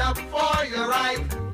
Up for your right.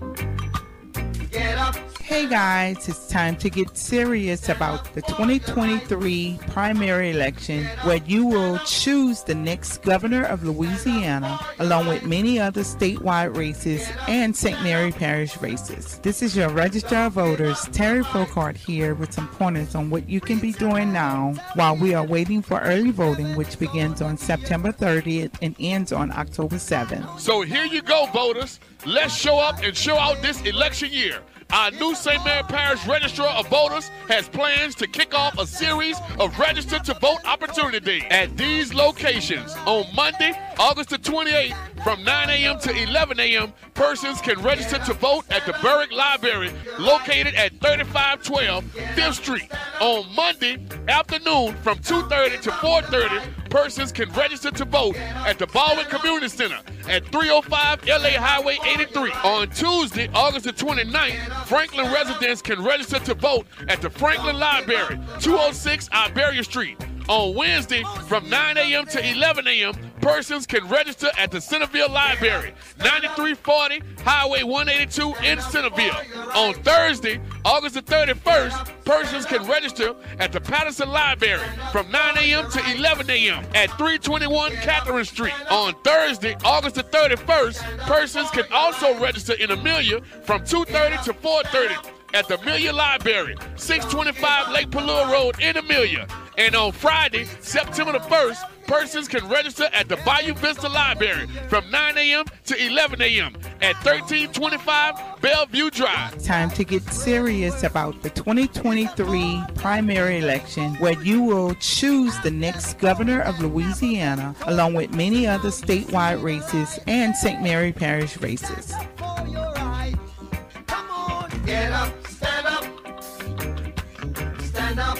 Hey guys, it's time to get serious about the 2023 primary election where you will choose the next governor of Louisiana along with many other statewide races and St. Mary Parish races. This is your Register of Voters, Terry Folkart here with some pointers on what you can be doing now while we are waiting for early voting which begins on September 30th and ends on October 7th. So here you go, voters. Let's show up and show out this election year. Our new St. Mary Parish Registrar of Voters has plans to kick off a series of register to vote opportunity days at these locations. On Monday, August the 28th, from 9 a.m. to 11 a.m., persons can register to vote at the Berwick Library located at 3512 5th Street. On Monday afternoon, from 2.30 to 4.30, persons can register to vote at the Baldwin Community Center at 305 LA Highway 83. On Tuesday, August the 29th, Franklin residents can register to vote at the Franklin Library, 206 Iberia Street. On Wednesday, from 9 a.m. to 11 a.m., persons can register at the Centerville Library, 9340 Highway 182 in Centerville. On Thursday, August the 31st, persons can register at the Patterson Library from 9 a.m. to 11 a.m. at 321 Catherine Street. On Thursday, August the 31st, persons can also register in Amelia from 2.30 to 4.30 at the Amelia Library, 625 Lake Palourde Road in Amelia. And on Friday, September the 1st, persons can register at the Bayou Vista Library from 9 a.m. to 11 a.m. at 1325 Belleview Drive. Time to get serious about the 2023 primary election where you will choose the next governor of Louisiana along with many other statewide races and St. Mary Parish races. For your right. Come on. Get up. Stand up. Stand up